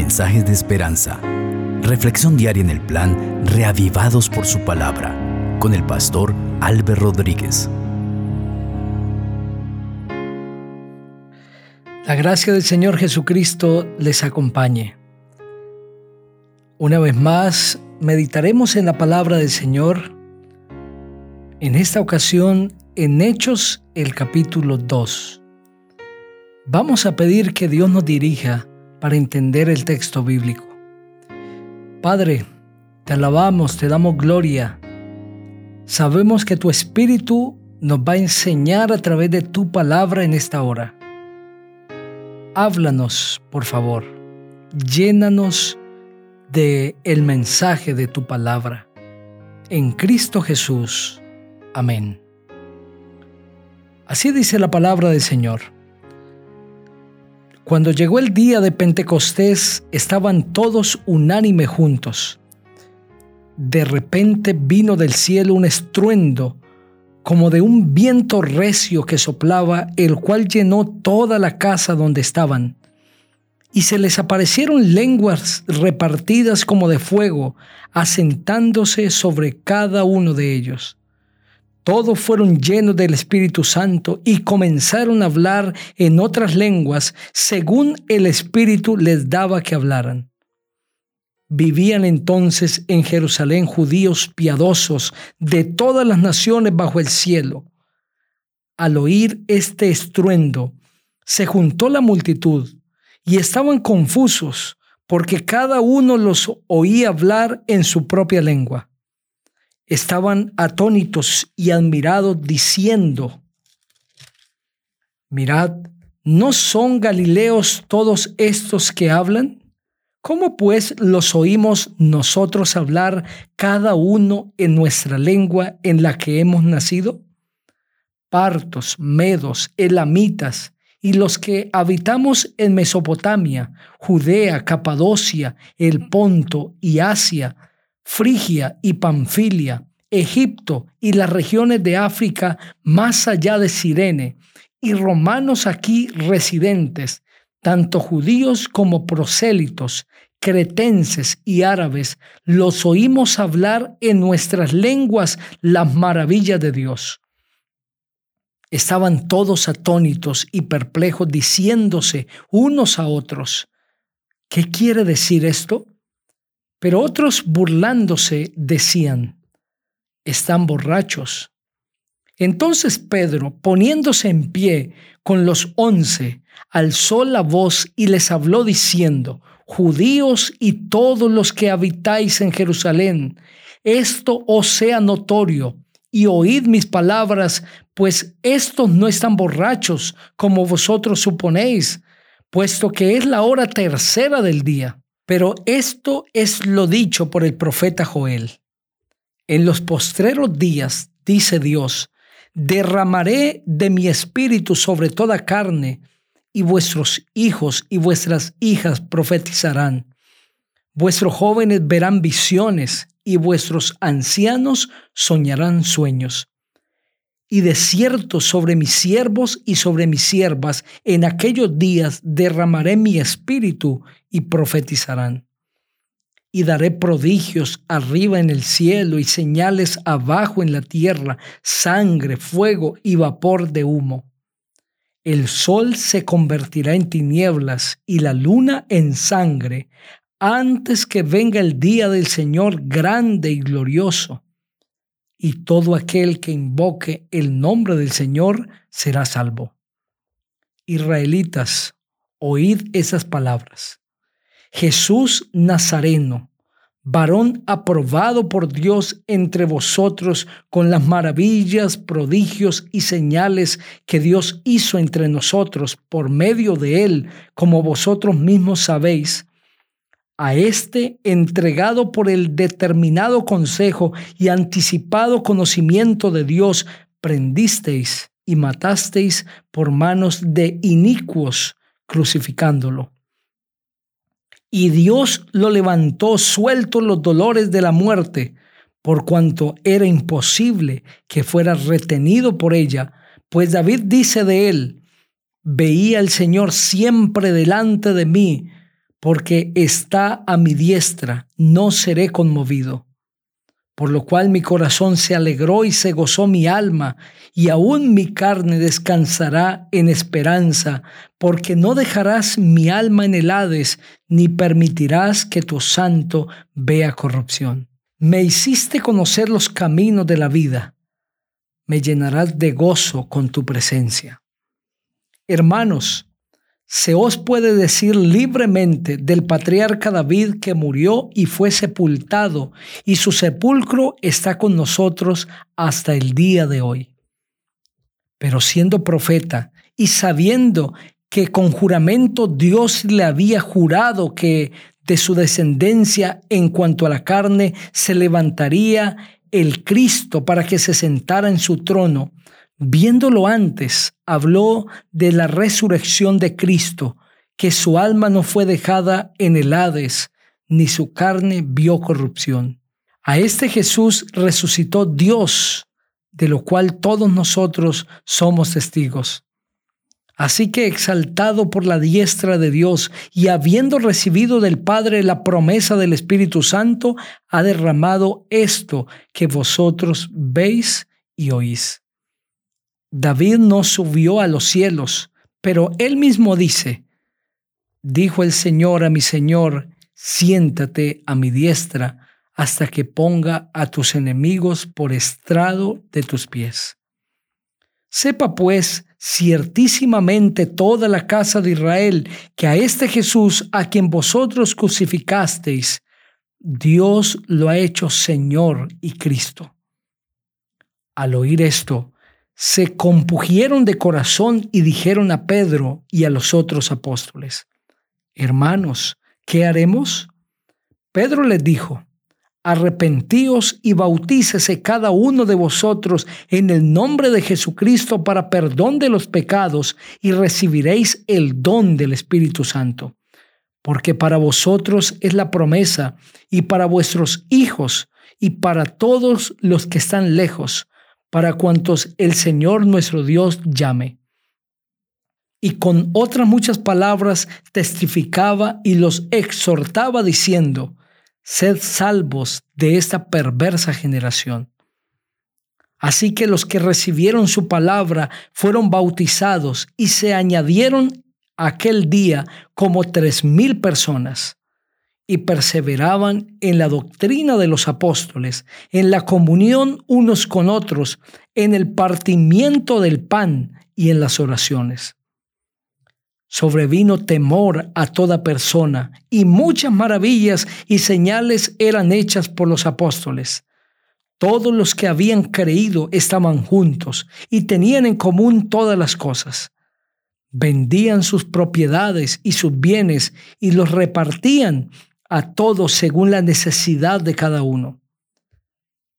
Mensajes de esperanza. Reflexión diaria en el plan Reavivados por su palabra con el pastor Álvaro Rodríguez. La gracia del Señor Jesucristo les acompañe. Una vez más, meditaremos en la palabra del Señor, en esta ocasión en Hechos el capítulo 2. Vamos a pedir que Dios nos dirija para entender el texto bíblico. Padre, te alabamos, te damos gloria. Sabemos que tu Espíritu nos va a enseñar a través de tu palabra en esta hora. Háblanos, por favor. Llénanos de el mensaje de tu palabra. En Cristo Jesús. Amén. Así dice la palabra del Señor. Cuando llegó el día de Pentecostés, estaban todos unánime juntos. De repente vino del cielo un estruendo, como de un viento recio que soplaba, el cual llenó toda la casa donde estaban. Y se les aparecieron lenguas repartidas como de fuego, asentándose sobre cada uno de ellos todos fueron llenos del Espíritu Santo y comenzaron a hablar en otras lenguas según el Espíritu les daba que hablaran. Vivían entonces en Jerusalén judíos piadosos de todas las naciones bajo el cielo. Al oír este estruendo, se juntó la multitud y estaban confusos porque cada uno los oía hablar en su propia lengua estaban atónitos y admirados diciendo, mirad, ¿no son Galileos todos estos que hablan? ¿Cómo pues los oímos nosotros hablar cada uno en nuestra lengua en la que hemos nacido? Partos, medos, elamitas, y los que habitamos en Mesopotamia, Judea, Capadocia, el Ponto y Asia, Frigia y Panfilia, Egipto y las regiones de África más allá de Sirene, y romanos aquí residentes, tanto judíos como prosélitos, cretenses y árabes, los oímos hablar en nuestras lenguas las maravillas de Dios. Estaban todos atónitos y perplejos, diciéndose unos a otros, ¿qué quiere decir esto? Pero otros burlándose decían, están borrachos. Entonces Pedro, poniéndose en pie con los once, alzó la voz y les habló diciendo, Judíos y todos los que habitáis en Jerusalén, esto os sea notorio y oíd mis palabras, pues estos no están borrachos como vosotros suponéis, puesto que es la hora tercera del día. Pero esto es lo dicho por el profeta Joel. En los postreros días, dice Dios, derramaré de mi espíritu sobre toda carne, y vuestros hijos y vuestras hijas profetizarán. Vuestros jóvenes verán visiones, y vuestros ancianos soñarán sueños. Y de cierto sobre mis siervos y sobre mis siervas en aquellos días derramaré mi espíritu, y profetizarán. Y daré prodigios arriba en el cielo y señales abajo en la tierra, sangre, fuego y vapor de humo. El sol se convertirá en tinieblas y la luna en sangre antes que venga el día del Señor grande y glorioso. Y todo aquel que invoque el nombre del Señor será salvo. Israelitas, oíd esas palabras. Jesús Nazareno, varón aprobado por Dios entre vosotros con las maravillas, prodigios y señales que Dios hizo entre nosotros por medio de él, como vosotros mismos sabéis. A este, entregado por el determinado consejo y anticipado conocimiento de Dios, prendisteis y matasteis por manos de inicuos, crucificándolo. Y Dios lo levantó suelto los dolores de la muerte, por cuanto era imposible que fuera retenido por ella, pues David dice de él, veía al Señor siempre delante de mí, porque está a mi diestra, no seré conmovido. Por lo cual mi corazón se alegró y se gozó mi alma, y aún mi carne descansará en esperanza, porque no dejarás mi alma en el Hades, ni permitirás que tu santo vea corrupción. Me hiciste conocer los caminos de la vida, me llenarás de gozo con tu presencia. Hermanos, se os puede decir libremente del patriarca David que murió y fue sepultado, y su sepulcro está con nosotros hasta el día de hoy. Pero siendo profeta y sabiendo que con juramento Dios le había jurado que de su descendencia en cuanto a la carne se levantaría el Cristo para que se sentara en su trono, Viéndolo antes, habló de la resurrección de Cristo, que su alma no fue dejada en el Hades, ni su carne vio corrupción. A este Jesús resucitó Dios, de lo cual todos nosotros somos testigos. Así que exaltado por la diestra de Dios y habiendo recibido del Padre la promesa del Espíritu Santo, ha derramado esto que vosotros veis y oís. David no subió a los cielos, pero él mismo dice, dijo el Señor a mi Señor, siéntate a mi diestra hasta que ponga a tus enemigos por estrado de tus pies. Sepa pues ciertísimamente toda la casa de Israel que a este Jesús a quien vosotros crucificasteis, Dios lo ha hecho Señor y Cristo. Al oír esto, se compugieron de corazón y dijeron a Pedro y a los otros apóstoles, Hermanos, ¿qué haremos? Pedro les dijo, Arrepentíos y bautícese cada uno de vosotros en el nombre de Jesucristo para perdón de los pecados y recibiréis el don del Espíritu Santo. Porque para vosotros es la promesa y para vuestros hijos y para todos los que están lejos para cuantos el Señor nuestro Dios llame. Y con otras muchas palabras testificaba y los exhortaba diciendo, sed salvos de esta perversa generación. Así que los que recibieron su palabra fueron bautizados y se añadieron aquel día como tres mil personas y perseveraban en la doctrina de los apóstoles, en la comunión unos con otros, en el partimiento del pan y en las oraciones. Sobrevino temor a toda persona y muchas maravillas y señales eran hechas por los apóstoles. Todos los que habían creído estaban juntos y tenían en común todas las cosas. Vendían sus propiedades y sus bienes y los repartían a todos según la necesidad de cada uno.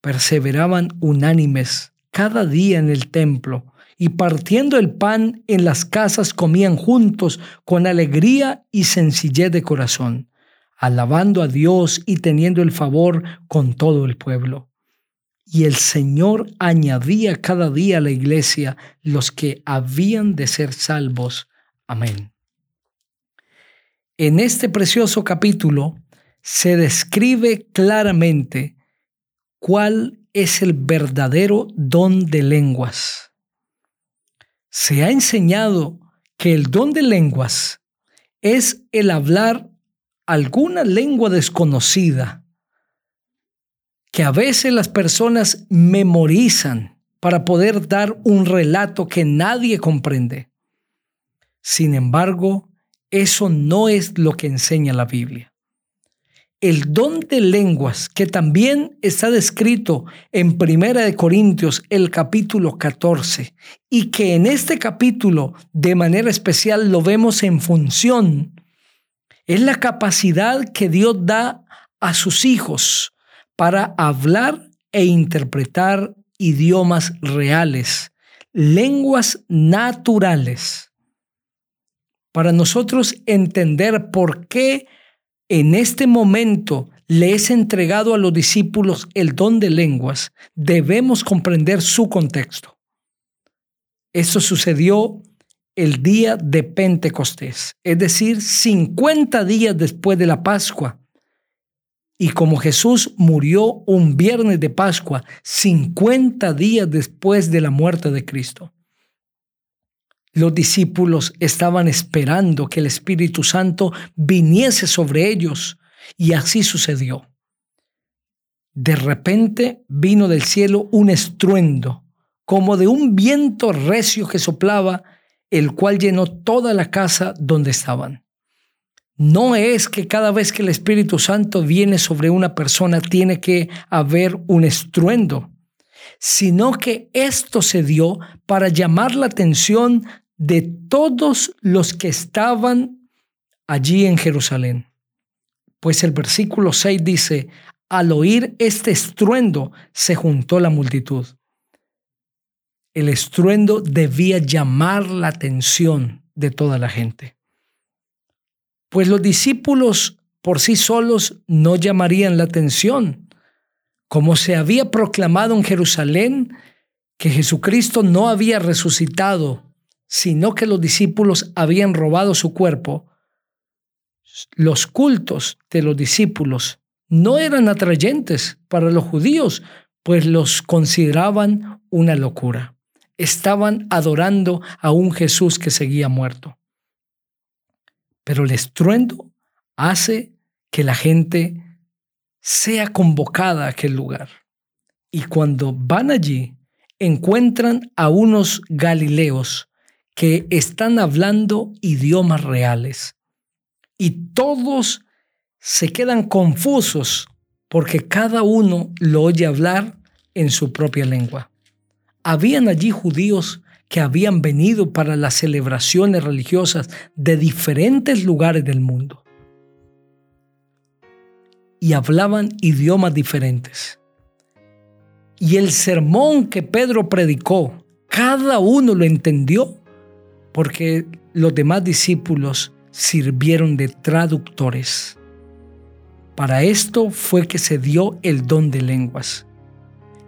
Perseveraban unánimes cada día en el templo y partiendo el pan en las casas comían juntos con alegría y sencillez de corazón, alabando a Dios y teniendo el favor con todo el pueblo. Y el Señor añadía cada día a la iglesia los que habían de ser salvos. Amén. En este precioso capítulo se describe claramente cuál es el verdadero don de lenguas. Se ha enseñado que el don de lenguas es el hablar alguna lengua desconocida que a veces las personas memorizan para poder dar un relato que nadie comprende. Sin embargo, eso no es lo que enseña la Biblia. El don de lenguas, que también está descrito en Primera de Corintios, el capítulo 14, y que en este capítulo de manera especial lo vemos en función, es la capacidad que Dios da a sus hijos para hablar e interpretar idiomas reales, lenguas naturales para nosotros entender por qué en este momento le es entregado a los discípulos el don de lenguas, debemos comprender su contexto. Eso sucedió el día de Pentecostés, es decir, 50 días después de la Pascua. Y como Jesús murió un viernes de Pascua, 50 días después de la muerte de Cristo. Los discípulos estaban esperando que el Espíritu Santo viniese sobre ellos y así sucedió. De repente vino del cielo un estruendo, como de un viento recio que soplaba, el cual llenó toda la casa donde estaban. No es que cada vez que el Espíritu Santo viene sobre una persona tiene que haber un estruendo, sino que esto se dio para llamar la atención de todos los que estaban allí en Jerusalén. Pues el versículo 6 dice, al oír este estruendo se juntó la multitud. El estruendo debía llamar la atención de toda la gente. Pues los discípulos por sí solos no llamarían la atención. Como se había proclamado en Jerusalén que Jesucristo no había resucitado sino que los discípulos habían robado su cuerpo, los cultos de los discípulos no eran atrayentes para los judíos, pues los consideraban una locura. Estaban adorando a un Jesús que seguía muerto. Pero el estruendo hace que la gente sea convocada a aquel lugar. Y cuando van allí, encuentran a unos galileos que están hablando idiomas reales y todos se quedan confusos porque cada uno lo oye hablar en su propia lengua. Habían allí judíos que habían venido para las celebraciones religiosas de diferentes lugares del mundo y hablaban idiomas diferentes. Y el sermón que Pedro predicó, cada uno lo entendió porque los demás discípulos sirvieron de traductores. Para esto fue que se dio el don de lenguas.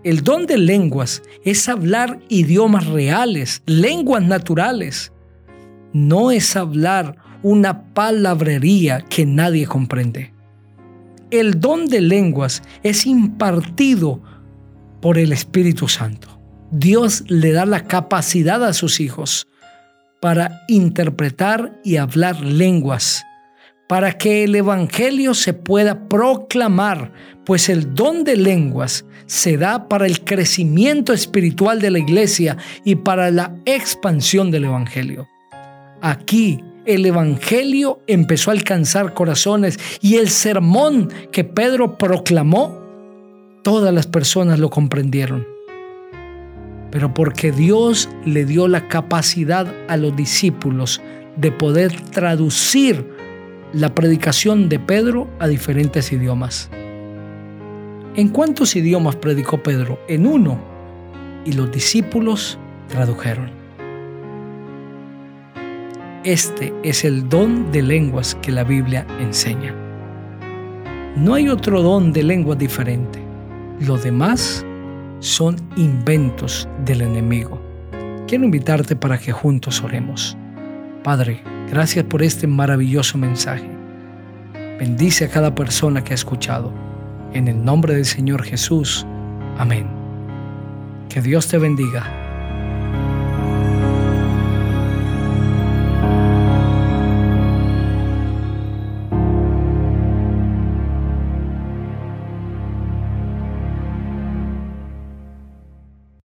El don de lenguas es hablar idiomas reales, lenguas naturales. No es hablar una palabrería que nadie comprende. El don de lenguas es impartido por el Espíritu Santo. Dios le da la capacidad a sus hijos para interpretar y hablar lenguas, para que el Evangelio se pueda proclamar, pues el don de lenguas se da para el crecimiento espiritual de la iglesia y para la expansión del Evangelio. Aquí el Evangelio empezó a alcanzar corazones y el sermón que Pedro proclamó, todas las personas lo comprendieron pero porque Dios le dio la capacidad a los discípulos de poder traducir la predicación de Pedro a diferentes idiomas. ¿En cuántos idiomas predicó Pedro? En uno. Y los discípulos tradujeron. Este es el don de lenguas que la Biblia enseña. No hay otro don de lenguas diferente. Lo demás son inventos del enemigo. Quiero invitarte para que juntos oremos. Padre, gracias por este maravilloso mensaje. Bendice a cada persona que ha escuchado. En el nombre del Señor Jesús. Amén. Que Dios te bendiga